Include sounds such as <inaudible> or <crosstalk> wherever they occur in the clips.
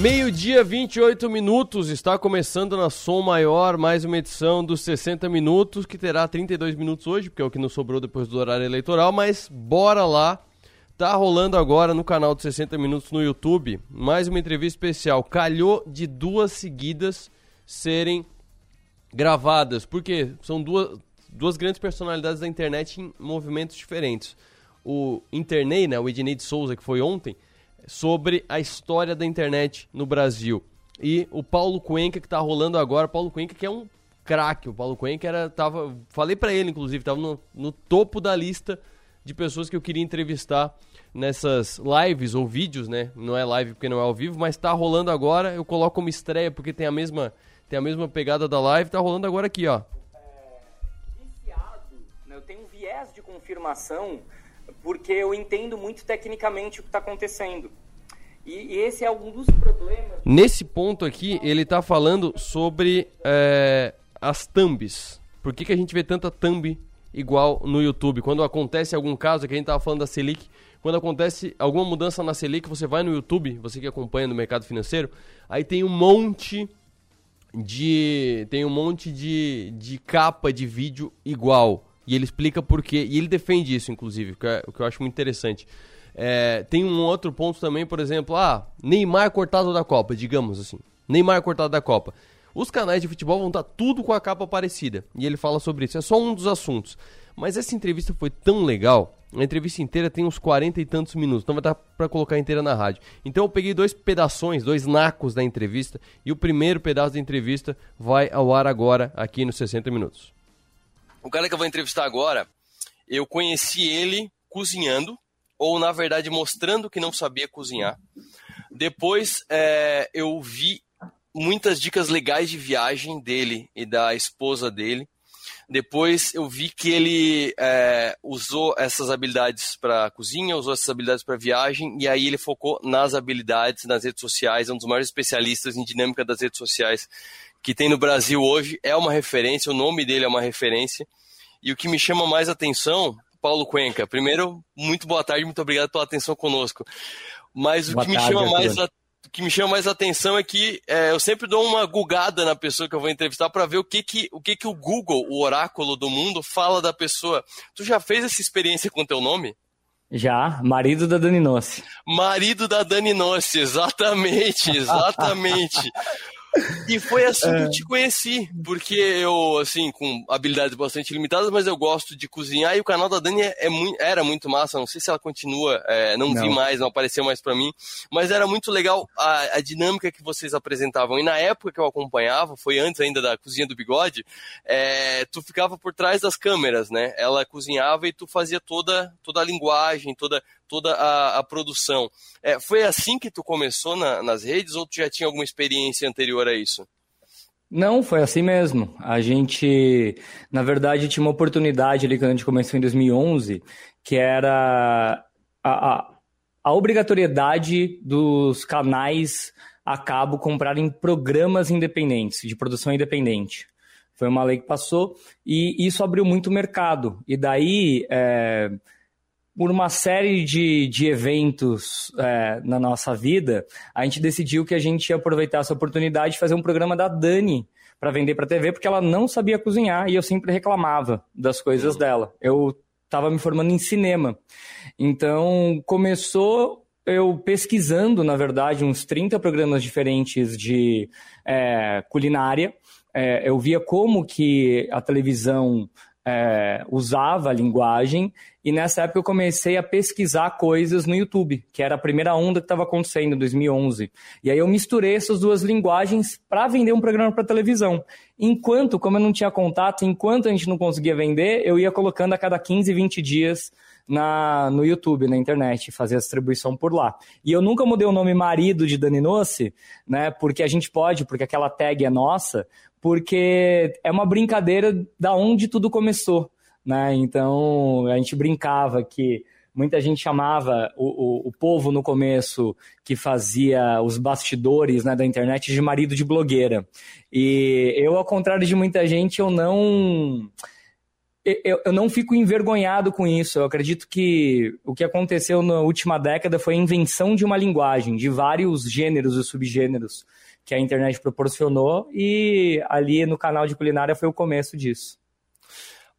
Meio-dia, 28 minutos, está começando na Som Maior mais uma edição dos 60 minutos, que terá 32 minutos hoje, porque é o que nos sobrou depois do horário eleitoral, mas bora lá. Tá rolando agora no canal de 60 minutos no YouTube, mais uma entrevista especial. Calhou de duas seguidas serem gravadas, porque são duas, duas grandes personalidades da internet em movimentos diferentes. O Internei, né, o Ednei de Souza, que foi ontem, sobre a história da internet no Brasil. E o Paulo Cuenca que tá rolando agora, Paulo Cuenca que é um craque, o Paulo Cuenca era tava, falei para ele inclusive, tava no, no topo da lista de pessoas que eu queria entrevistar nessas lives ou vídeos, né? Não é live porque não é ao vivo, mas tá rolando agora. Eu coloco como estreia porque tem a mesma tem a mesma pegada da live, tá rolando agora aqui, ó. É, viciado, né? eu tenho um viés de confirmação porque eu entendo muito tecnicamente o que está acontecendo. E, e, esse é um dos problemas. Nesse ponto aqui, ele está falando sobre é, as thumbs. Por que, que a gente vê tanta thumb igual no YouTube? Quando acontece algum caso, que a gente estava falando da Selic, quando acontece alguma mudança na Selic, você vai no YouTube, você que acompanha no mercado financeiro, aí tem um monte de tem um monte de, de capa de vídeo igual. E ele explica por quê. E ele defende isso, inclusive, o que, é, o que eu acho muito interessante. É, tem um outro ponto também, por exemplo, ah, Neymar cortado da Copa, digamos assim. Neymar cortado da Copa. Os canais de futebol vão estar tudo com a capa parecida. E ele fala sobre isso. É só um dos assuntos. Mas essa entrevista foi tão legal. A entrevista inteira tem uns 40 e tantos minutos. Então vai dar para colocar inteira na rádio. Então eu peguei dois pedaços, dois nacos da entrevista. E o primeiro pedaço da entrevista vai ao ar agora, aqui nos 60 minutos. O cara que eu vou entrevistar agora, eu conheci ele cozinhando, ou na verdade mostrando que não sabia cozinhar. Depois é, eu vi muitas dicas legais de viagem dele e da esposa dele. Depois eu vi que ele é, usou essas habilidades para cozinha, usou essas habilidades para viagem, e aí ele focou nas habilidades nas redes sociais, é um dos maiores especialistas em dinâmica das redes sociais que tem no Brasil hoje, é uma referência, o nome dele é uma referência. E o que me chama mais atenção, Paulo Cuenca, primeiro, muito boa tarde, muito obrigado pela atenção conosco. Mas o que, tarde, me chama mais a, o que me chama mais atenção é que é, eu sempre dou uma gugada na pessoa que eu vou entrevistar para ver o que que, o que que o Google, o oráculo do mundo, fala da pessoa. Tu já fez essa experiência com teu nome? Já, marido da Dani Nossi. Marido da Dani Nossi, exatamente, <laughs> exatamente. E foi assim que eu é. te conheci, porque eu, assim, com habilidades bastante limitadas, mas eu gosto de cozinhar e o canal da Dani é, é muito, era muito massa, não sei se ela continua, é, não, não, vi mais, não apareceu mais para mim, mas era muito legal a, a, dinâmica que vocês apresentavam. E na época que eu acompanhava, foi antes ainda da Cozinha do Bigode, é, tu ficava por trás das câmeras, né? Ela cozinhava e tu fazia toda, toda a linguagem, toda toda a, a produção. É, foi assim que tu começou na, nas redes ou tu já tinha alguma experiência anterior a isso? Não, foi assim mesmo. A gente, na verdade, tinha uma oportunidade ali quando a gente começou em 2011, que era a, a, a obrigatoriedade dos canais a cabo comprarem programas independentes, de produção independente. Foi uma lei que passou e isso abriu muito mercado. E daí, é, por uma série de, de eventos é, na nossa vida, a gente decidiu que a gente ia aproveitar essa oportunidade de fazer um programa da Dani para vender para TV, porque ela não sabia cozinhar e eu sempre reclamava das coisas dela. Eu estava me formando em cinema. Então, começou eu pesquisando, na verdade, uns 30 programas diferentes de é, culinária. É, eu via como que a televisão é, usava a linguagem, e nessa época eu comecei a pesquisar coisas no YouTube, que era a primeira onda que estava acontecendo em 2011. E aí eu misturei essas duas linguagens para vender um programa para televisão. Enquanto, como eu não tinha contato, enquanto a gente não conseguia vender, eu ia colocando a cada 15, 20 dias na, no YouTube, na internet, fazer a distribuição por lá. E eu nunca mudei o nome marido de Dani Nossi, né? Porque a gente pode, porque aquela tag é nossa, porque é uma brincadeira da onde tudo começou, né? Então a gente brincava que muita gente chamava o, o, o, povo no começo que fazia os bastidores né, da internet de marido de blogueira. E eu, ao contrário de muita gente, eu não eu, eu, não fico envergonhado com isso. Eu acredito que o que aconteceu na última década foi a invenção de uma linguagem, de vários gêneros e subgêneros que a internet proporcionou, e ali no canal de culinária foi o começo disso.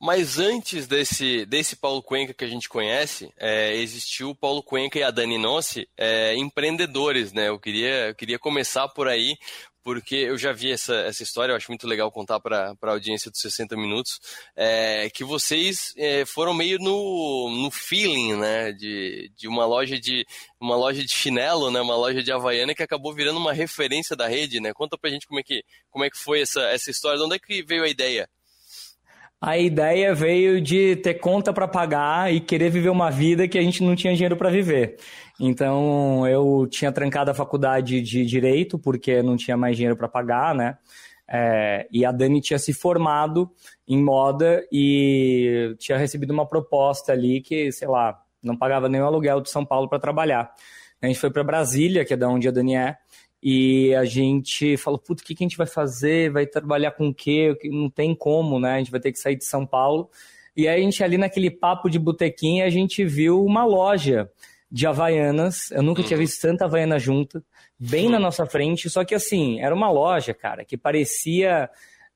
Mas antes desse, desse Paulo Cuenca que a gente conhece, é, existiu o Paulo Cuenca e a Dani Nossi, é, empreendedores, né? Eu queria, eu queria começar por aí, porque eu já vi essa, essa história, eu acho muito legal contar para a audiência dos 60 minutos, é, que vocês é, foram meio no, no feeling, né, de, de uma loja de uma loja de chinelo, né, uma loja de Havaiana que acabou virando uma referência da rede, né? Conta pra gente como é que, como é que foi essa, essa história, de onde é que veio a ideia? A ideia veio de ter conta para pagar e querer viver uma vida que a gente não tinha dinheiro para viver. Então, eu tinha trancado a faculdade de direito porque não tinha mais dinheiro para pagar, né? É, e a Dani tinha se formado em moda e tinha recebido uma proposta ali que, sei lá, não pagava nem o aluguel de São Paulo para trabalhar. A gente foi para Brasília, que é da onde a Dani é, e a gente falou, puto, o que, que a gente vai fazer? Vai trabalhar com o quê? Não tem como, né? A gente vai ter que sair de São Paulo. E aí a gente ali naquele papo de botequim, a gente viu uma loja de Havaianas. Eu nunca uhum. tinha visto tanta Havaiana junta, bem uhum. na nossa frente. Só que assim, era uma loja, cara, que parecia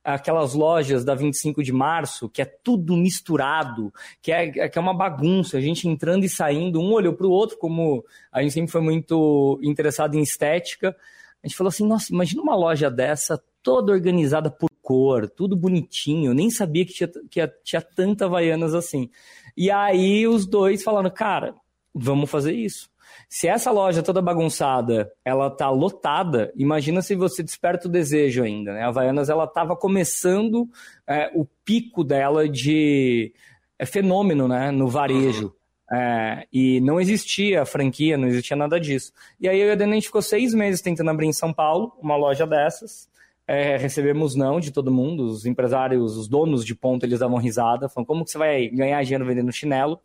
aquelas lojas da 25 de março, que é tudo misturado, que é, que é uma bagunça, a gente entrando e saindo, um olhou para o outro, como a gente sempre foi muito interessado em estética. A gente falou assim: nossa, imagina uma loja dessa, toda organizada por cor, tudo bonitinho, nem sabia que tinha, que tinha tanta Havaianas assim. E aí os dois falaram: cara, vamos fazer isso. Se essa loja toda bagunçada, ela tá lotada, imagina se você desperta o desejo ainda, né? A Havaianas, ela tava começando é, o pico dela de é, fenômeno, né? No varejo. É, e não existia franquia, não existia nada disso. E aí eu e a Dani, ficou seis meses tentando abrir em São Paulo uma loja dessas. É, recebemos não de todo mundo, os empresários, os donos de ponto, eles davam risada, falando como que você vai ganhar dinheiro vendendo chinelo?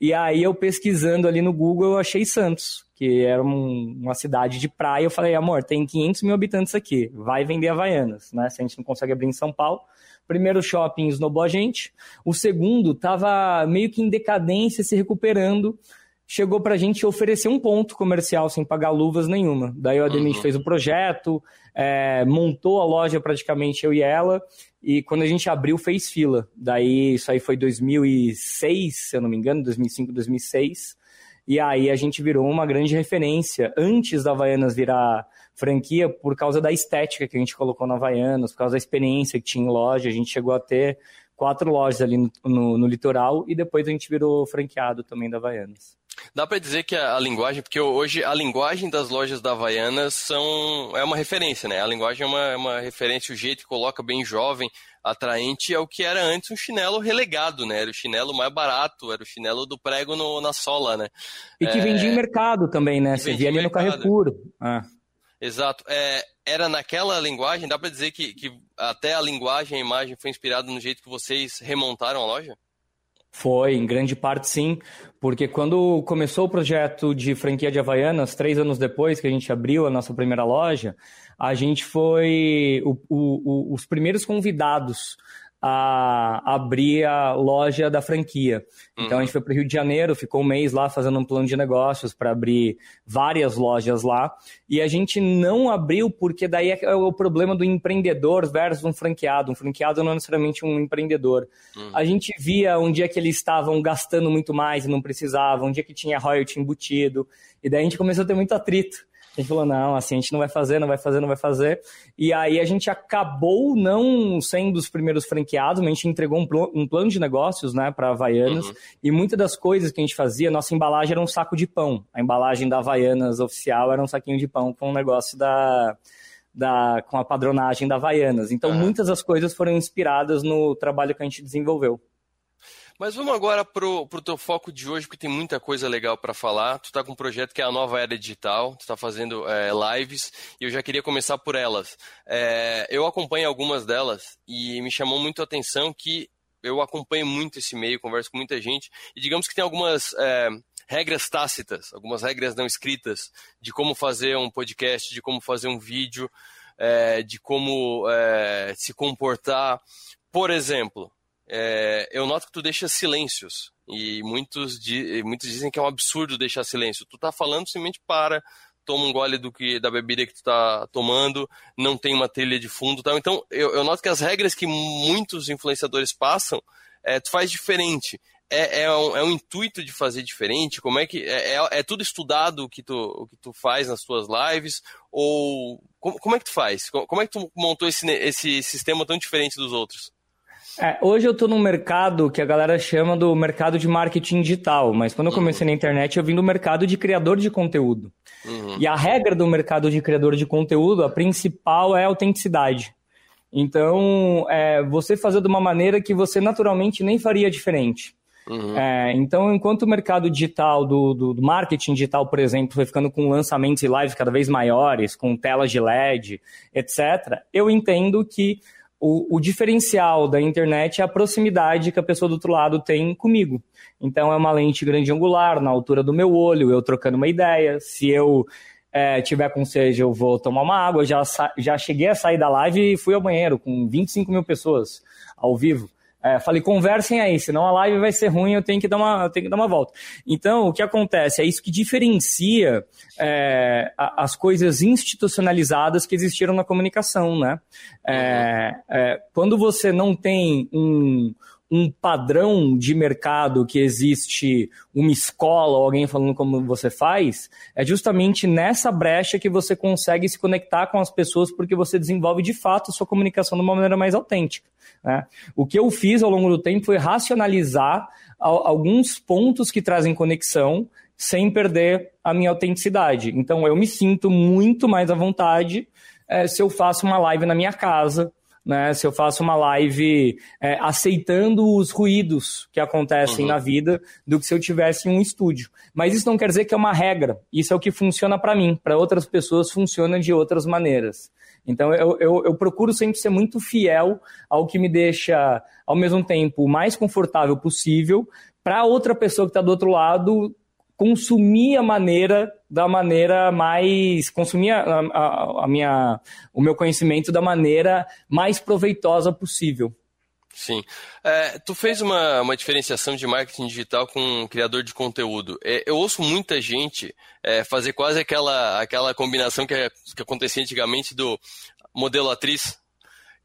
E aí eu pesquisando ali no Google, eu achei Santos, que era um, uma cidade de praia. Eu falei, amor, tem 500 mil habitantes aqui, vai vender Havaianas, né? Se a gente não consegue abrir em São Paulo. Primeiro shopping esnobou a gente. O segundo estava meio que em decadência, se recuperando. Chegou para a gente oferecer um ponto comercial sem pagar luvas nenhuma. Daí o Ademir uhum. fez o projeto, é, montou a loja praticamente eu e ela, e quando a gente abriu fez fila. Daí isso aí foi 2006, se eu não me engano, 2005, 2006. E aí a gente virou uma grande referência antes da Havaianas virar franquia por causa da estética que a gente colocou na Havaianas, por causa da experiência que tinha em loja. A gente chegou a ter quatro lojas ali no, no, no litoral e depois a gente virou franqueado também da Havaianas. Dá para dizer que a, a, linguagem, porque hoje a linguagem das lojas da Havaianas são, é uma referência, né? A linguagem é uma, é uma referência, o jeito que coloca bem jovem, atraente, é o que era antes um chinelo relegado, né? Era o chinelo mais barato, era o chinelo do prego no, na sola, né? E que é... vendia em mercado também, né? Você via ali no Carrefour. Ah. Exato. É, era naquela linguagem, dá para dizer que, que até a linguagem, a imagem foi inspirada no jeito que vocês remontaram a loja? Foi, em grande parte sim, porque quando começou o projeto de franquia de Havaianas, três anos depois que a gente abriu a nossa primeira loja, a gente foi o, o, o, os primeiros convidados a abrir a loja da franquia. Então uhum. a gente foi para o Rio de Janeiro, ficou um mês lá fazendo um plano de negócios para abrir várias lojas lá. E a gente não abriu porque daí é o problema do empreendedor versus um franqueado. Um franqueado não é necessariamente um empreendedor. Uhum. A gente via um dia que eles estavam gastando muito mais e não precisavam, um dia que tinha royalty embutido. E daí a gente começou a ter muito atrito. A gente falou, não, assim, a gente não vai fazer, não vai fazer, não vai fazer. E aí a gente acabou não sendo os primeiros franqueados, mas a gente entregou um, pl um plano de negócios, né, para Havaianas. Uhum. E muitas das coisas que a gente fazia, nossa embalagem era um saco de pão. A embalagem da Havaianas oficial era um saquinho de pão com o um negócio da, da, com a padronagem da Havaianas. Então, uhum. muitas das coisas foram inspiradas no trabalho que a gente desenvolveu. Mas vamos agora pro, pro teu foco de hoje, porque tem muita coisa legal para falar. Tu tá com um projeto que é a nova era digital, tu tá fazendo é, lives, e eu já queria começar por elas. É, eu acompanho algumas delas e me chamou muito a atenção que eu acompanho muito esse meio, converso com muita gente, e digamos que tem algumas é, regras tácitas, algumas regras não escritas de como fazer um podcast, de como fazer um vídeo, é, de como é, se comportar. Por exemplo, é, eu noto que tu deixa silêncios. E muitos, di muitos dizem que é um absurdo deixar silêncio. Tu tá falando, simplesmente para, toma um gole do que, da bebida que tu tá tomando, não tem uma trilha de fundo tal. Então, eu, eu noto que as regras que muitos influenciadores passam, é, tu faz diferente. É, é, um, é um intuito de fazer diferente? Como é que. É, é, é tudo estudado o que, tu, o que tu faz nas tuas lives? Ou como, como é que tu faz? Como é que tu montou esse, esse sistema tão diferente dos outros? É, hoje eu estou num mercado que a galera chama do mercado de marketing digital, mas quando eu comecei uhum. na internet eu vim do mercado de criador de conteúdo. Uhum. E a regra do mercado de criador de conteúdo, a principal é a autenticidade. Então, é, você fazer de uma maneira que você naturalmente nem faria diferente. Uhum. É, então, enquanto o mercado digital, do, do, do, marketing digital, por exemplo, foi ficando com lançamentos e lives cada vez maiores, com telas de LED, etc., eu entendo que o, o, diferencial da internet é a proximidade que a pessoa do outro lado tem comigo. Então, é uma lente grande angular, na altura do meu olho, eu trocando uma ideia. Se eu é, tiver com sede, eu vou tomar uma água. Já, já cheguei a sair da live e fui ao banheiro com 25 mil pessoas ao vivo. É, falei, conversem aí, senão a live vai ser ruim, eu tenho que dar uma, eu tenho que dar uma volta. Então, o que acontece? É isso que diferencia é, as coisas institucionalizadas que existiram na comunicação, né? É, é, quando você não tem um, um padrão de mercado que existe uma escola ou alguém falando como você faz, é justamente nessa brecha que você consegue se conectar com as pessoas porque você desenvolve de fato sua comunicação de uma maneira mais autêntica. Né? O que eu fiz ao longo do tempo foi racionalizar alguns pontos que trazem conexão sem perder a minha autenticidade. Então eu me sinto muito mais à vontade é, se eu faço uma live na minha casa, né, se eu faço uma live é, aceitando os ruídos que acontecem uhum. na vida do que se eu tivesse um estúdio. Mas isso não quer dizer que é uma regra. Isso é o que funciona para mim. Para outras pessoas funciona de outras maneiras. Então eu, eu, eu, procuro sempre ser muito fiel ao que me deixa, ao mesmo tempo, o mais confortável possível, para outra pessoa que está do outro lado consumir a maneira da maneira mais consumir a, a, a, minha o meu conhecimento da maneira mais proveitosa possível. Sim. É, tu fez uma, uma diferenciação de marketing digital com um criador de conteúdo. É, eu ouço muita gente é, fazer quase aquela, aquela combinação que, que acontecia antigamente do modelo atriz,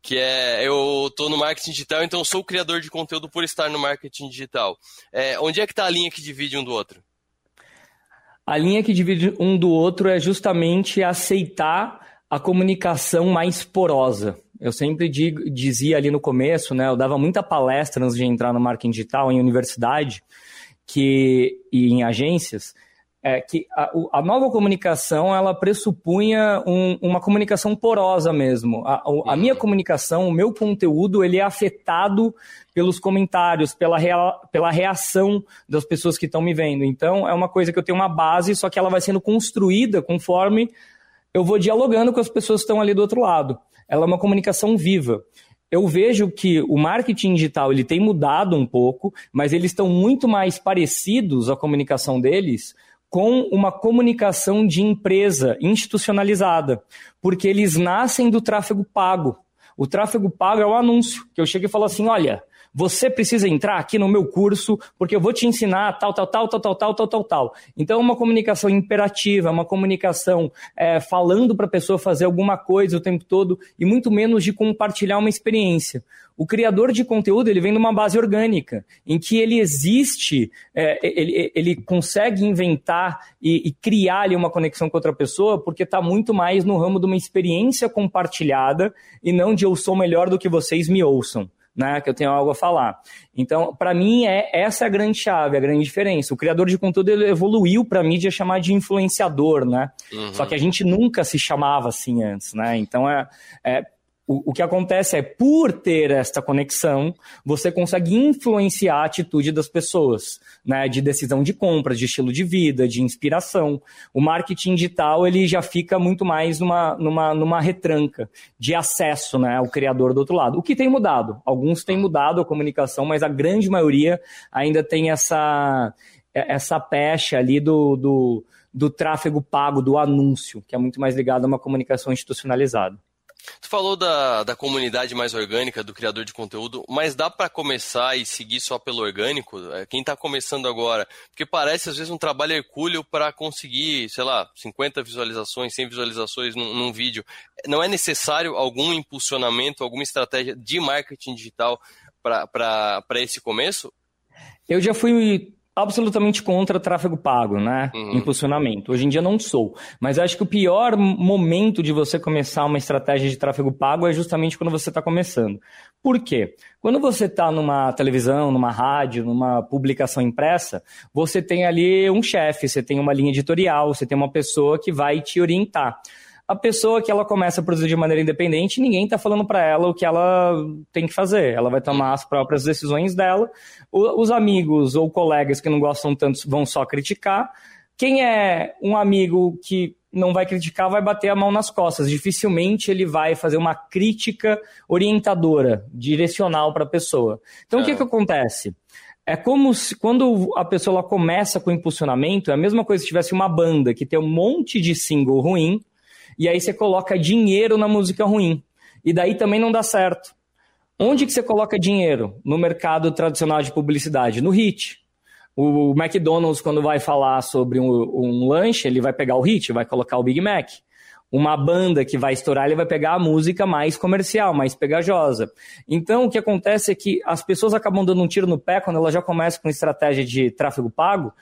que é eu estou no marketing digital, então sou criador de conteúdo por estar no marketing digital. É, onde é que está a linha que divide um do outro? A linha que divide um do outro é justamente aceitar a comunicação mais porosa. Eu sempre digo, dizia ali no começo, né, eu dava muita palestra antes de entrar no marketing digital em universidade que, e em agências, é que a, a, nova comunicação ela pressupunha um, uma comunicação porosa mesmo. A, a, minha comunicação, o meu conteúdo, ele é afetado pelos comentários, pela, rea, pela reação das pessoas que estão me vendo. Então, é uma coisa que eu tenho uma base, só que ela vai sendo construída conforme eu vou dialogando com as pessoas que estão ali do outro lado. Ela é uma comunicação viva eu vejo que o marketing digital ele tem mudado um pouco, mas eles estão muito mais parecidos a comunicação deles com uma comunicação de empresa institucionalizada, porque eles nascem do tráfego pago. O tráfego pago é o anúncio, que eu chego e falo assim: olha, você precisa entrar aqui no meu curso, porque eu vou te ensinar tal, tal, tal, tal, tal, tal, tal, tal, tal. Então, é uma comunicação imperativa, uma comunicação é, falando para a pessoa fazer alguma coisa o tempo todo, e muito menos de compartilhar uma experiência. O criador de conteúdo ele vem de uma base orgânica, em que ele existe, é, ele, ele consegue inventar e, e, criar ali uma conexão com outra pessoa, porque está muito mais no ramo de uma experiência compartilhada e não de eu sou melhor do que vocês me ouçam né, que eu tenho algo a falar. Então, para mim, é essa é a grande chave, a grande diferença. O criador de conteúdo evoluiu para a mídia chamar de influenciador, né? Uhum. Só que a gente nunca se chamava assim antes, né? Então, é, é o, o que acontece é, por ter esta conexão, você consegue influenciar a atitude das pessoas, né? De decisão de compra, de estilo de vida, de inspiração. O marketing digital, ele já fica muito mais numa, numa, numa retranca de acesso, né? Ao criador do outro lado. O que tem mudado? Alguns têm mudado a comunicação, mas a grande maioria ainda tem essa, essa pecha ali do, do, do tráfego pago, do anúncio, que é muito mais ligado a uma comunicação institucionalizada. Tu falou da, da comunidade mais orgânica, do criador de conteúdo, mas dá para começar e seguir só pelo orgânico? É, quem está começando agora? Porque parece às vezes um trabalho hercúleo para conseguir, sei lá, 50 visualizações, 100 visualizações num, num vídeo. Não é necessário algum impulsionamento, alguma estratégia de marketing digital para esse começo? Eu já fui absolutamente contra tráfego pago, né? Uhum. Impulsionamento. Hoje em dia não sou. Mas acho que o pior momento de você começar uma estratégia de tráfego pago é justamente quando você está começando. Por quê? Quando você está numa televisão, numa rádio, numa publicação impressa, você tem ali um chefe, você tem uma linha editorial, você tem uma pessoa que vai te orientar a pessoa que ela começa a produzir de maneira independente, ninguém está falando para ela o que ela tem que fazer. Ela vai tomar as próprias decisões dela. O, os amigos ou colegas que não gostam tanto vão só criticar. Quem é um amigo que não vai criticar, vai bater a mão nas costas. Dificilmente ele vai fazer uma crítica orientadora, direcional para a pessoa. Então, é. o que, que acontece? É como se quando a pessoa começa com impulsionamento, é a mesma coisa se tivesse uma banda que tem um monte de single ruim, e aí você coloca dinheiro na música ruim. E daí também não dá certo. Onde que você coloca dinheiro? No mercado tradicional de publicidade, no hit. O McDonald's, quando vai falar sobre um, um lanche, ele vai pegar o hit, vai colocar o Big Mac uma banda que vai estourar, ele vai pegar a música mais comercial, mais pegajosa. Então, o que acontece é que as pessoas acabam dando um tiro no pé quando elas já começam com estratégia de tráfego pago,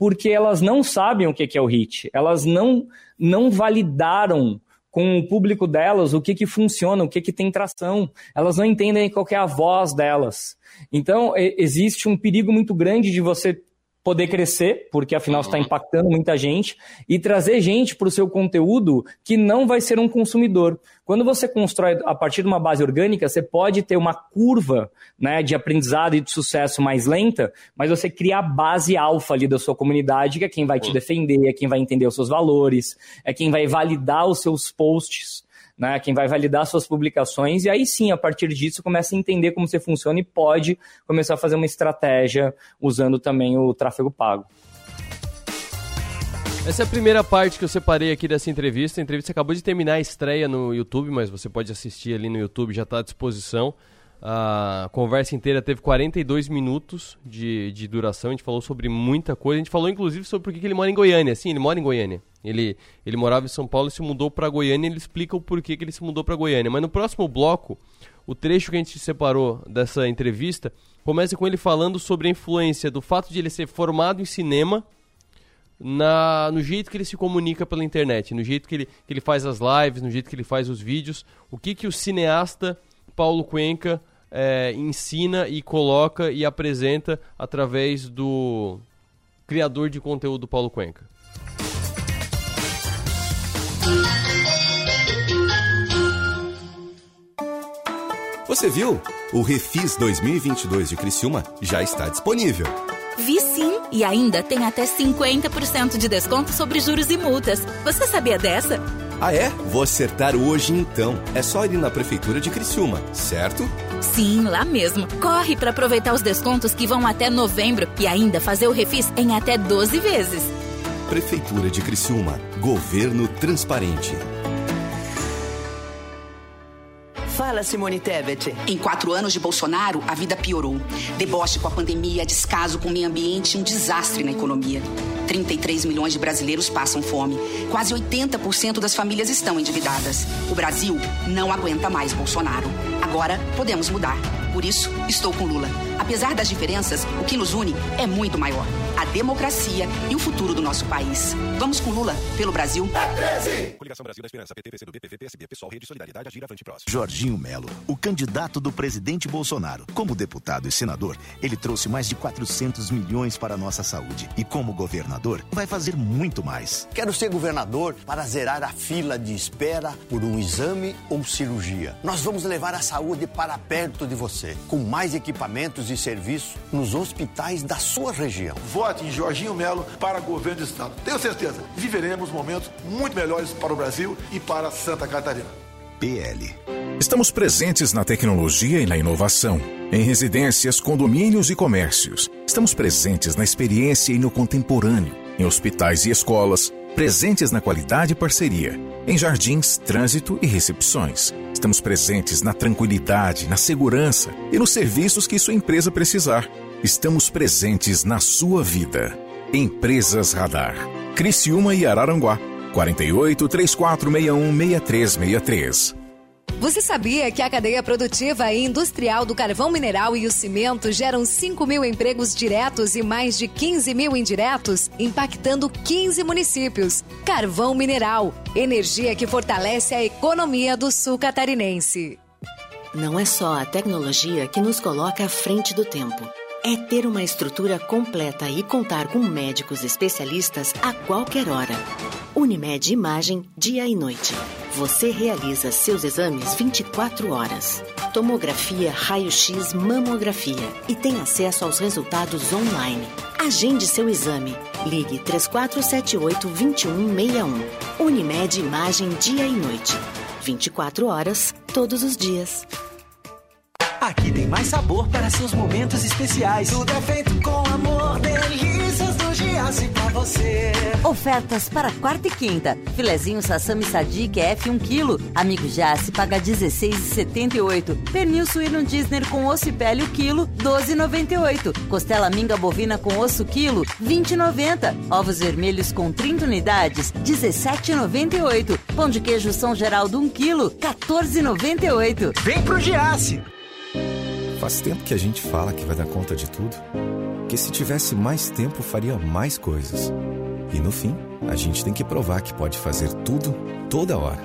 porque elas não sabem o que é o hit, elas não, não validaram com o público delas o que, que funciona, o que, que tem tração, elas não entendem qual é a voz delas. Então, existe um perigo muito grande de você poder crescer, porque afinal está uhum. impactando muita gente, e trazer gente para o seu conteúdo que não vai ser um consumidor. Quando você constrói a partir de uma base orgânica, você pode ter uma curva né, de aprendizado e de sucesso mais lenta, mas você cria a base alfa ali da sua comunidade, que é quem vai te uhum. defender, é quem vai entender os seus valores, é quem vai validar os seus posts né, quem vai validar suas publicações, e aí sim, a partir disso, começa a entender como você funciona e pode começar a fazer uma estratégia usando também o tráfego pago. Essa é a primeira parte que eu separei aqui dessa entrevista. A entrevista acabou de terminar a estreia no YouTube, mas você pode assistir ali no YouTube, já está à disposição. A conversa inteira teve 42 minutos de, de duração. A gente falou sobre muita coisa. A gente falou inclusive sobre por que ele mora em Goiânia. Sim, ele mora em Goiânia. Ele, ele morava em São Paulo e se mudou para Goiânia. Ele explica o porquê que ele se mudou para Goiânia. Mas no próximo bloco, o trecho que a gente separou dessa entrevista começa com ele falando sobre a influência do fato de ele ser formado em cinema na, no jeito que ele se comunica pela internet, no jeito que ele, que ele faz as lives, no jeito que ele faz os vídeos. O que, que o cineasta Paulo Cuenca é, ensina e coloca e apresenta através do criador de conteúdo Paulo Cuenca. Você viu? O Refis 2022 de Criciúma já está disponível. Vi sim, e ainda tem até 50% de desconto sobre juros e multas. Você sabia dessa? Ah é? Vou acertar hoje então. É só ir na prefeitura de Criciúma, certo? Sim, lá mesmo. Corre para aproveitar os descontos que vão até novembro e ainda fazer o refis em até 12 vezes. Prefeitura de Criciúma. Governo transparente. Fala, Simone Tebet. Em quatro anos de Bolsonaro, a vida piorou. Deboche com a pandemia, descaso com o meio ambiente e um desastre na economia. 33 milhões de brasileiros passam fome. Quase 80% das famílias estão endividadas. O Brasil não aguenta mais Bolsonaro. Agora podemos mudar. Por isso, estou com Lula. Apesar das diferenças, o que nos une é muito maior: a democracia e o futuro do nosso país. Vamos com Lula, pelo Brasil. É 13! Coligação Brasil da Esperança, PT, PCdoB, PV, PSB, Pessoal, Rede Solidariedade, Agir, Avante Próximo. Jorginho Melo, o candidato do presidente Bolsonaro. Como deputado e senador, ele trouxe mais de 400 milhões para a nossa saúde. E como governador, vai fazer muito mais. Quero ser governador para zerar a fila de espera por um exame ou cirurgia. Nós vamos levar a saúde para perto de você, com mais equipamentos e serviços nos hospitais da sua região. Vote em Jorginho Melo para governo do Estado. Tenho certeza, viveremos momentos muito melhores para o Brasil e para Santa Catarina. PL. Estamos presentes na tecnologia e na inovação, em residências, condomínios e comércios. Estamos presentes na experiência e no contemporâneo, em hospitais e escolas, presentes na qualidade e parceria, em jardins, trânsito e recepções Estamos presentes na tranquilidade, na segurança e nos serviços que sua empresa precisar. Estamos presentes na sua vida. Empresas Radar. Criciúma e Araranguá. 48 3461 6363. Você sabia que a cadeia produtiva e industrial do carvão mineral e o cimento geram 5 mil empregos diretos e mais de 15 mil indiretos, impactando 15 municípios? Carvão mineral, energia que fortalece a economia do sul catarinense. Não é só a tecnologia que nos coloca à frente do tempo. É ter uma estrutura completa e contar com médicos especialistas a qualquer hora. Unimed Imagem, dia e noite. Você realiza seus exames 24 horas. Tomografia, raio-x, mamografia e tem acesso aos resultados online. Agende seu exame. Ligue 3478-2161. Unimed Imagem, dia e noite. 24 horas, todos os dias. Aqui tem mais sabor para seus momentos especiais. Tudo é feito com pra você. Ofertas para quarta e quinta. Filezinho Sassami Sadiq F 1 kg. Amigo Jace paga 16,78. Pernil suíno Disney com osso e pele o quilo, 12,98. Costela minga bovina com osso quilo, 20,90. Ovos vermelhos com 30 unidades, 17,98. Pão de queijo São Geraldo 1 kg, 14,98. Vem pro Giasse. Faz tempo que a gente fala que vai dar conta de tudo. Que se tivesse mais tempo, faria mais coisas. E no fim, a gente tem que provar que pode fazer tudo, toda hora.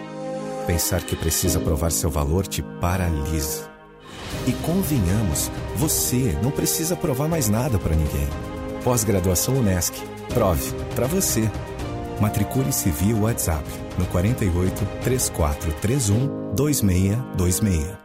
Pensar que precisa provar seu valor te paralisa. E convenhamos, você não precisa provar mais nada para ninguém. Pós-graduação Unesc. Prove para você. Matricule-se via WhatsApp no 48 3431 2626.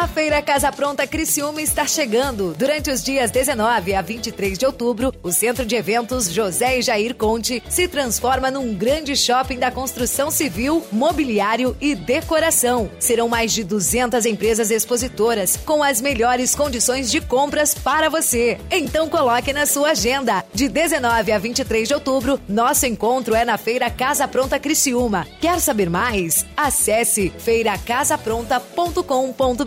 A Feira Casa Pronta Criciúma está chegando. Durante os dias 19 a 23 de outubro, o Centro de Eventos José e Jair Conte se transforma num grande shopping da construção civil, mobiliário e decoração. Serão mais de 200 empresas expositoras com as melhores condições de compras para você. Então coloque na sua agenda. De 19 a 23 de outubro, nosso encontro é na Feira Casa Pronta Criciúma. Quer saber mais? Acesse feiracasapronta.com.br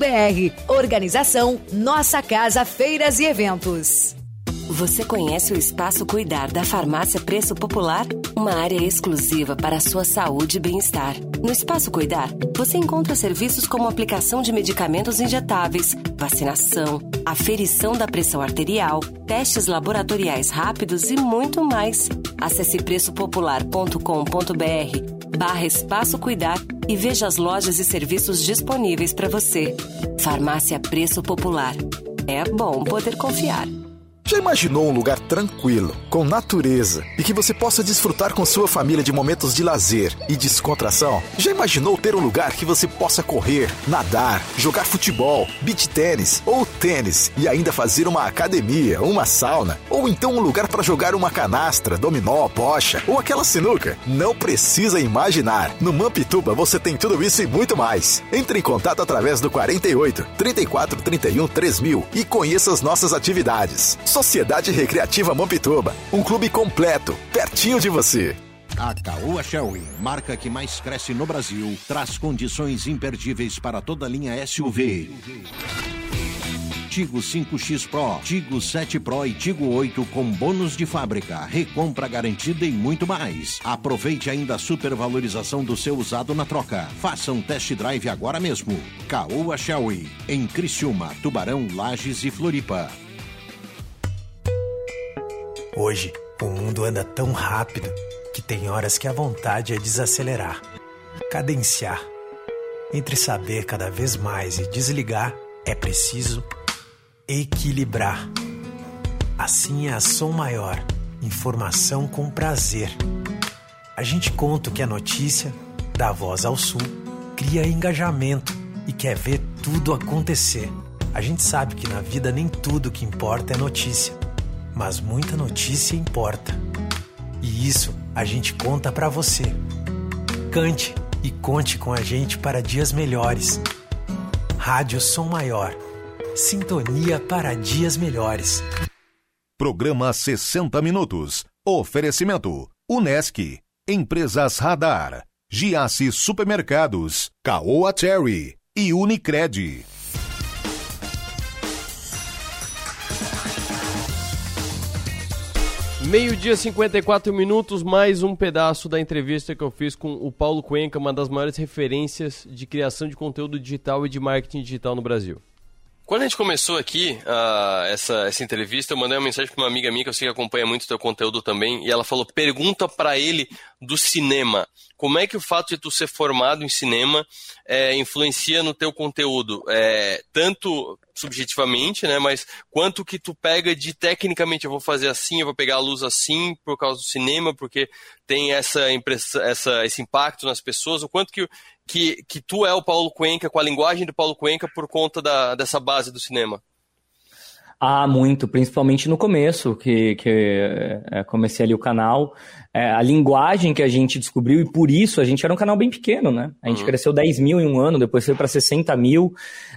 Organização Nossa Casa Feiras e Eventos. Você conhece o Espaço Cuidar da Farmácia Preço Popular? Uma área exclusiva para a sua saúde e bem-estar. No Espaço Cuidar, você encontra serviços como aplicação de medicamentos injetáveis, vacinação, aferição da pressão arterial, testes laboratoriais rápidos e muito mais. Acesse preçopopular.com.br barra Espaço Cuidar e veja as lojas e serviços disponíveis para você. Farmácia Preço Popular. É bom poder confiar. Já imaginou um lugar tranquilo, com natureza e que você possa desfrutar com sua família de momentos de lazer e descontração? Já imaginou ter um lugar que você possa correr, nadar, jogar futebol, beach tênis ou tênis e ainda fazer uma academia, uma sauna ou então um lugar para jogar uma canastra, dominó, bocha ou aquela sinuca? Não precisa imaginar. No Mampituba você tem tudo isso e muito mais. Entre em contato através do 48 34 31 3000 e conheça as nossas atividades. Sociedade Recreativa Mampituba, um clube completo, pertinho de você. A Caoa Shelby, marca que mais cresce no Brasil, traz condições imperdíveis para toda a linha SUV. Tigo 5X Pro, Tigo 7 Pro e Tigo 8 com bônus de fábrica, recompra garantida e muito mais. Aproveite ainda a supervalorização do seu usado na troca. Faça um test drive agora mesmo. Caoa Shelby, em Criciúma, Tubarão, Lages e Floripa. Hoje, o mundo anda tão rápido que tem horas que a vontade é desacelerar, cadenciar. Entre saber cada vez mais e desligar, é preciso equilibrar. Assim é a Som Maior, informação com prazer. A gente conta que a notícia, da voz ao sul, cria engajamento e quer ver tudo acontecer. A gente sabe que na vida nem tudo que importa é notícia, mas muita notícia importa. E isso a gente conta para você. Cante e conte com a gente para dias melhores. Rádio Som Maior. Sintonia para dias melhores. Programa 60 Minutos. Oferecimento: Unesc, Empresas Radar, Giasse Supermercados, Caoa Cherry e Unicred. Meio-dia 54 minutos, mais um pedaço da entrevista que eu fiz com o Paulo Cuenca, uma das maiores referências de criação de conteúdo digital e de marketing digital no Brasil. Quando a gente começou aqui uh, essa, essa entrevista, eu mandei uma mensagem para uma amiga minha que eu sei que acompanha muito o teu conteúdo também, e ela falou: pergunta para ele do cinema. Como é que o fato de tu ser formado em cinema é, influencia no teu conteúdo? É, tanto subjetivamente, né? Mas quanto que tu pega de tecnicamente, eu vou fazer assim, eu vou pegar a luz assim por causa do cinema, porque tem essa impressão, essa, esse impacto nas pessoas, o quanto que que, que tu é o Paulo Cuenca, com a linguagem do Paulo Cuenca, por conta da, dessa base do cinema? Ah, muito, principalmente no começo, que, que é, comecei ali o canal. É, a linguagem que a gente descobriu, e por isso a gente era um canal bem pequeno, né? A gente uhum. cresceu 10 mil em um ano, depois foi para 60 mil.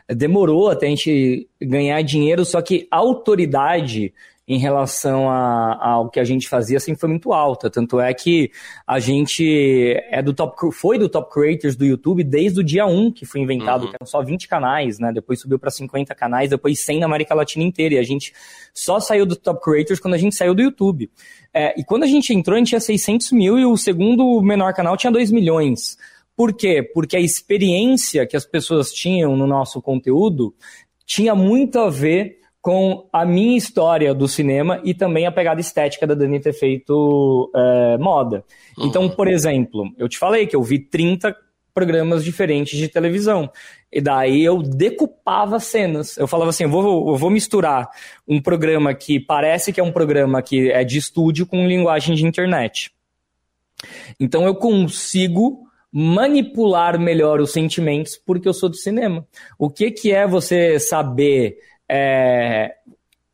Demorou até a gente ganhar dinheiro, só que a autoridade em relação a, ao que a gente fazia sempre foi muito alta. Tanto é que a gente é do top, foi do top creators do YouTube desde o dia 1 que foi inventado, uhum. que eram só 20 canais, né? Depois subiu para 50 canais, depois 100 na América Latina inteira. E a gente só saiu do top creators quando a gente saiu do YouTube. É, e quando a gente entrou, a gente tinha 600 mil e o segundo menor canal tinha 2 milhões. Por quê? Porque a experiência que as pessoas tinham no nosso conteúdo tinha muito a ver com a minha história do cinema e também a pegada estética da Dani ter feito é, moda. Então, uhum. por exemplo, eu te falei que eu vi 30 programas diferentes de televisão. E daí eu decupava cenas. Eu falava assim, eu vou, eu vou misturar um programa que parece que é um programa que é de estúdio com linguagem de internet. Então eu consigo manipular melhor os sentimentos porque eu sou do cinema. O que, que é você saber é,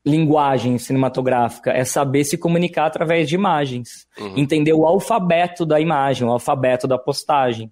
linguagem cinematográfica, é saber se comunicar através de imagens, uhum. entender o alfabeto da imagem, o alfabeto da postagem.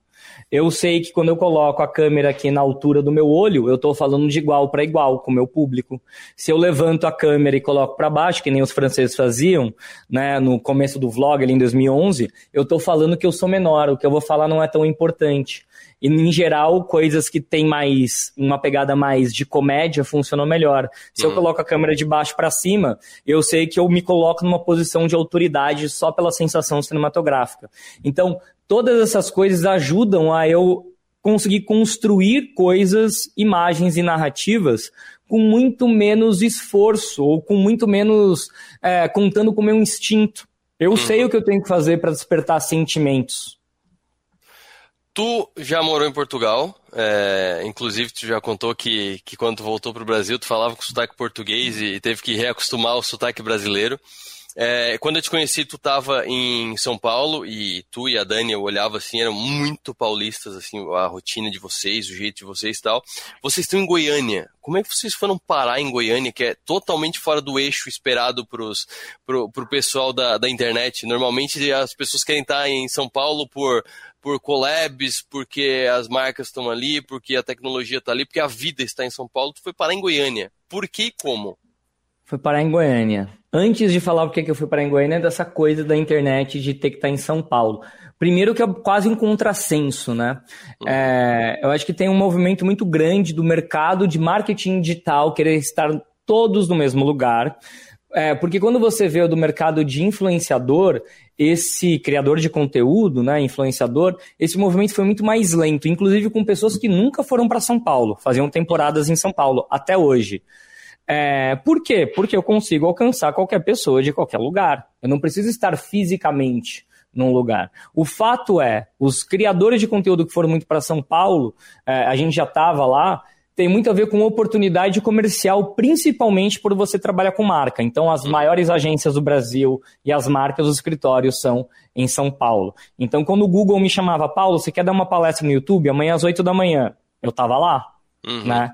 Eu sei que quando eu coloco a câmera aqui na altura do meu olho, eu estou falando de igual para igual com o meu público. Se eu levanto a câmera e coloco para baixo, que nem os franceses faziam, né, no começo do vlog ali em 2011, eu estou falando que eu sou menor, o que eu vou falar não é tão importante. E, em geral, coisas que tem mais, uma pegada mais de comédia funcionam melhor. Se uhum. eu coloco a câmera de baixo para cima, eu sei que eu me coloco numa posição de autoridade só pela sensação cinematográfica. Então, todas essas coisas ajudam a eu conseguir construir coisas, imagens e narrativas com muito menos esforço ou com muito menos é, contando com o meu instinto. Eu uhum. sei o que eu tenho que fazer para despertar sentimentos. Tu já morou em Portugal, é, inclusive tu já contou que, que quando voltou para o Brasil tu falava com sotaque português e teve que reacostumar o sotaque brasileiro. É, quando eu te conheci, tu estava em São Paulo e tu e a Dani, eu olhava assim, eram muito paulistas, assim, a rotina de vocês, o jeito de vocês e tal. Vocês estão em Goiânia. Como é que vocês foram parar em Goiânia, que é totalmente fora do eixo esperado pros, pro, pro pessoal da, da internet? Normalmente as pessoas querem estar em São Paulo por por collabs, porque as marcas estão ali, porque a tecnologia está ali, porque a vida está em São Paulo, tu foi parar em Goiânia. Por que e como? Foi parar em Goiânia. Antes de falar o que eu fui parar em Goiânia, é dessa coisa da internet de ter que estar em São Paulo. Primeiro que é quase um contrassenso, né? Uhum. É, eu acho que tem um movimento muito grande do mercado de marketing digital querer estar todos no mesmo lugar. É, porque quando você vê o do mercado de influenciador, esse criador de conteúdo, né, influenciador, esse movimento foi muito mais lento, inclusive com pessoas que nunca foram para São Paulo, faziam temporadas em São Paulo, até hoje. É, por quê? Porque eu consigo alcançar qualquer pessoa de qualquer lugar. Eu não preciso estar fisicamente num lugar. O fato é, os criadores de conteúdo que foram muito para São Paulo, é, a gente já estava lá, tem muito a ver com oportunidade comercial, principalmente por você trabalhar com marca. Então, as maiores agências do Brasil e as marcas, os escritórios são em São Paulo. Então, quando o Google me chamava, Paulo, você quer dar uma palestra no YouTube amanhã às 8 da manhã? Eu estava lá, Uhum. né?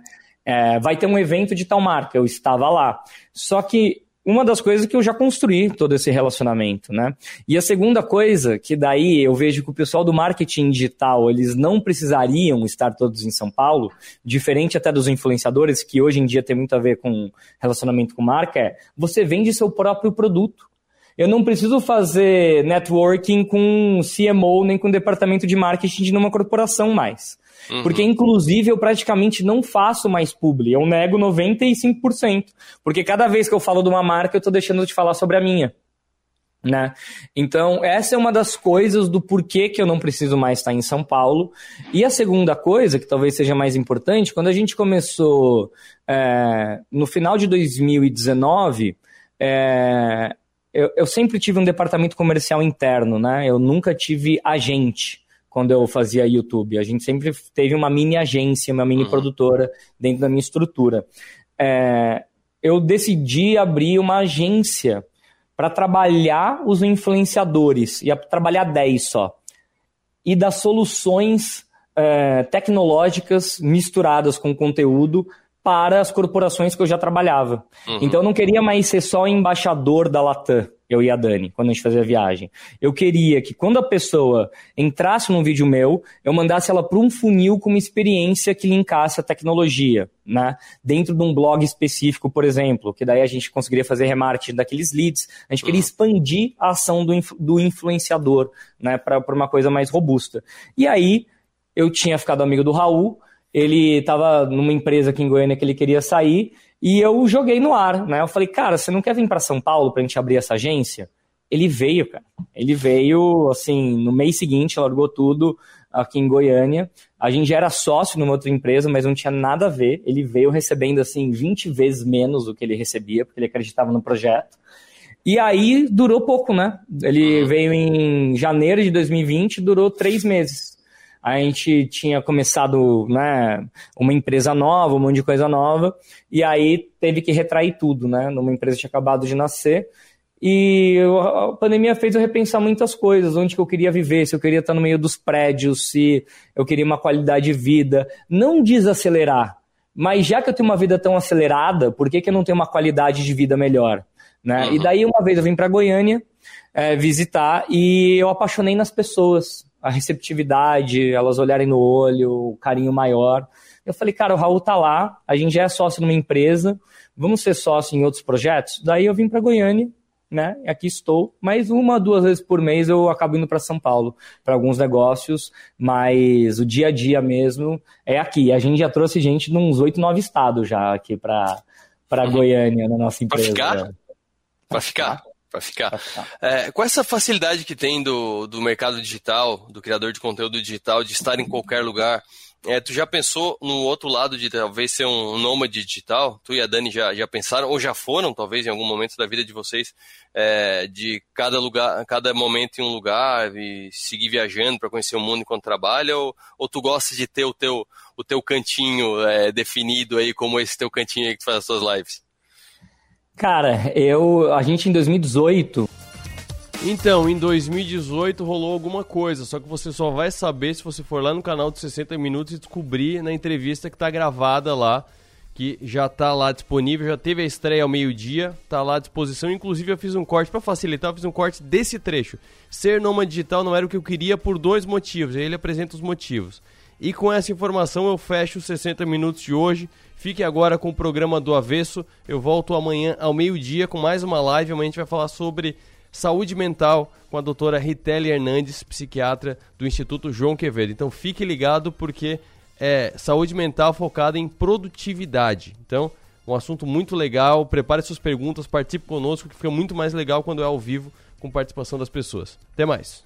É, vai ter um evento de tal marca, eu estava lá. Só que uma das coisas que eu já construí todo esse relacionamento, né? E a segunda coisa, que daí eu vejo que o pessoal do marketing digital, eles não precisariam estar todos em São Paulo, diferente até dos influenciadores, que hoje em dia tem muito a ver com relacionamento com marca, é você vende seu próprio produto. Eu não preciso fazer networking com CMO nem com departamento de marketing de uma corporação mais. Uhum. Porque, inclusive, eu praticamente não faço mais publi. Eu nego 95%. Porque cada vez que eu falo de uma marca, eu estou deixando de falar sobre a minha. Né? Então, essa é uma das coisas do porquê que eu não preciso mais estar em São Paulo. E a segunda coisa, que talvez seja mais importante, quando a gente começou é, no final de 2019, é, eu, eu sempre tive um departamento comercial interno, né? Eu nunca tive agente quando eu fazia YouTube. A gente sempre teve uma mini agência, uma mini produtora dentro da minha estrutura. É, eu decidi abrir uma agência para trabalhar os influenciadores, ia trabalhar 10 só, e dar soluções é, tecnológicas misturadas com conteúdo para as corporações que eu já trabalhava. Uhum. Então eu não queria mais ser só embaixador da Latam, eu e a Dani, quando a gente fazia a viagem. Eu queria que quando a pessoa entrasse num vídeo meu, eu mandasse ela para um funil com uma experiência que linkasse a tecnologia, né? Dentro de um blog específico, por exemplo, que daí a gente conseguiria fazer remarketing daqueles leads. A gente queria expandir a ação do, influ- do influenciador, né? Para uma coisa mais robusta. E aí, eu tinha ficado amigo do Raul, ele estava numa empresa aqui em Goiânia que ele queria sair, e eu joguei no ar, né? Eu falei, cara, você não quer vir para São Paulo para a gente abrir essa agência? Ele veio, cara. Ele veio, assim, no mês seguinte, largou tudo aqui em Goiânia. A gente já era sócio numa outra empresa, mas não tinha nada a ver. Ele veio recebendo, assim, 20 vezes menos do que ele recebia, porque ele acreditava no projeto. E aí durou pouco, né? Ele veio em janeiro de 2020, durou três meses. A gente tinha começado né, uma empresa nova, um monte de coisa nova, e aí teve que retrair tudo, né? Numa empresa que tinha acabado de nascer. E a pandemia fez eu repensar muitas coisas, onde que eu queria viver, se eu queria estar no meio dos prédios, se eu queria uma qualidade de vida. Não desacelerar, mas já que eu tenho uma vida tão acelerada, por que, que eu não tenho uma qualidade de vida melhor? Né? E daí uma vez eu vim para Goiânia é, visitar e eu apaixonei nas pessoas, a receptividade, elas olharem no olho, o carinho maior. Eu falei, cara, o Raul tá lá, a gente já é sócio numa empresa, vamos ser sócio em outros projetos? Daí eu vim para Goiânia, né? Aqui estou, mas uma, duas vezes por mês eu acabo indo para São Paulo para alguns negócios, mas o dia a dia mesmo é aqui. A gente já trouxe gente de uns oito, nove estados já aqui para para Goiânia na nossa empresa. ficar? Pra ficar? Pra ficar. É, com essa facilidade que tem do, do mercado digital, do criador de conteúdo digital, de estar em qualquer lugar, é, tu já pensou no outro lado de talvez ser um nômade digital? Tu e a Dani já, já pensaram, ou já foram, talvez, em algum momento da vida de vocês, é, de cada lugar, cada momento em um lugar e seguir viajando para conhecer o mundo enquanto trabalha, ou, ou tu gosta de ter o teu, o teu cantinho é, definido aí, como esse teu cantinho aí que tu faz as suas lives? Cara, eu, a gente em 2018, Então, em 2018 rolou alguma coisa, só que você só vai saber se você for lá no canal de 60 Minutos e descobrir na entrevista que tá gravada lá, que já tá lá disponível, já teve a estreia ao meio-dia, tá lá à disposição. Inclusive, eu fiz um corte para facilitar, eu fiz um corte desse trecho. Ser nômade digital não era o que eu queria por dois motivos, aí ele apresenta os motivos. E com essa informação eu fecho os 60 minutos de hoje. Fique agora com o programa do Avesso. Eu volto amanhã ao meio-dia com mais uma live. Amanhã a gente vai falar sobre saúde mental com a doutora Ritele Hernandes, psiquiatra do Instituto João Quevedo. Então fique ligado porque é saúde mental focada em produtividade. Então, um assunto muito legal. Prepare suas perguntas, participe conosco, que fica muito mais legal quando é ao vivo com participação das pessoas. Até mais.